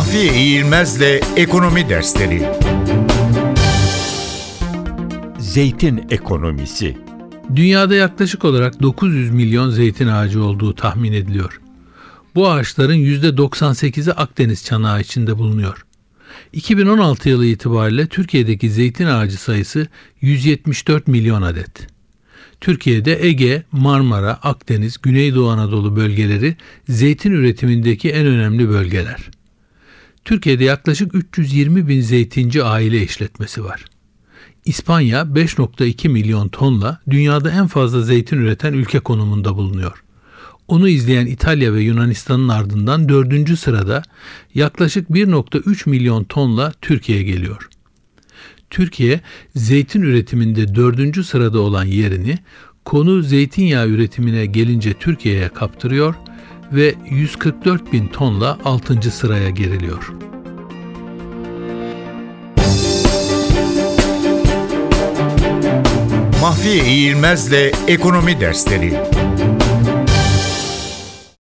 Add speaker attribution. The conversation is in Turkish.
Speaker 1: Mahfiye İğilmez'le Ekonomi Dersleri
Speaker 2: Zeytin ekonomisi.
Speaker 3: Dünyada yaklaşık olarak 900 milyon zeytin ağacı olduğu tahmin ediliyor. Bu ağaçların %98'i Akdeniz çanağı içinde bulunuyor. 2016 yılı itibariyle Türkiye'deki zeytin ağacı sayısı 174 milyon adet. Türkiye'de Ege, Marmara, Akdeniz, Güneydoğu Anadolu bölgeleri zeytin üretimindeki en önemli bölgeler. Türkiye'de yaklaşık 320 bin zeytinci aile işletmesi var. İspanya 5.2 milyon tonla dünyada en fazla zeytin üreten ülke konumunda bulunuyor. Onu izleyen İtalya ve Yunanistan'ın ardından dördüncü sırada yaklaşık 1.3 milyon tonla Türkiye geliyor. Türkiye zeytin üretiminde dördüncü sırada olan yerini konu zeytinyağı üretimine gelince Türkiye'ye kaptırıyor ve 144 bin tonla 6. sıraya geriliyor.
Speaker 1: Mahfiye İğilmez'le Ekonomi Dersleri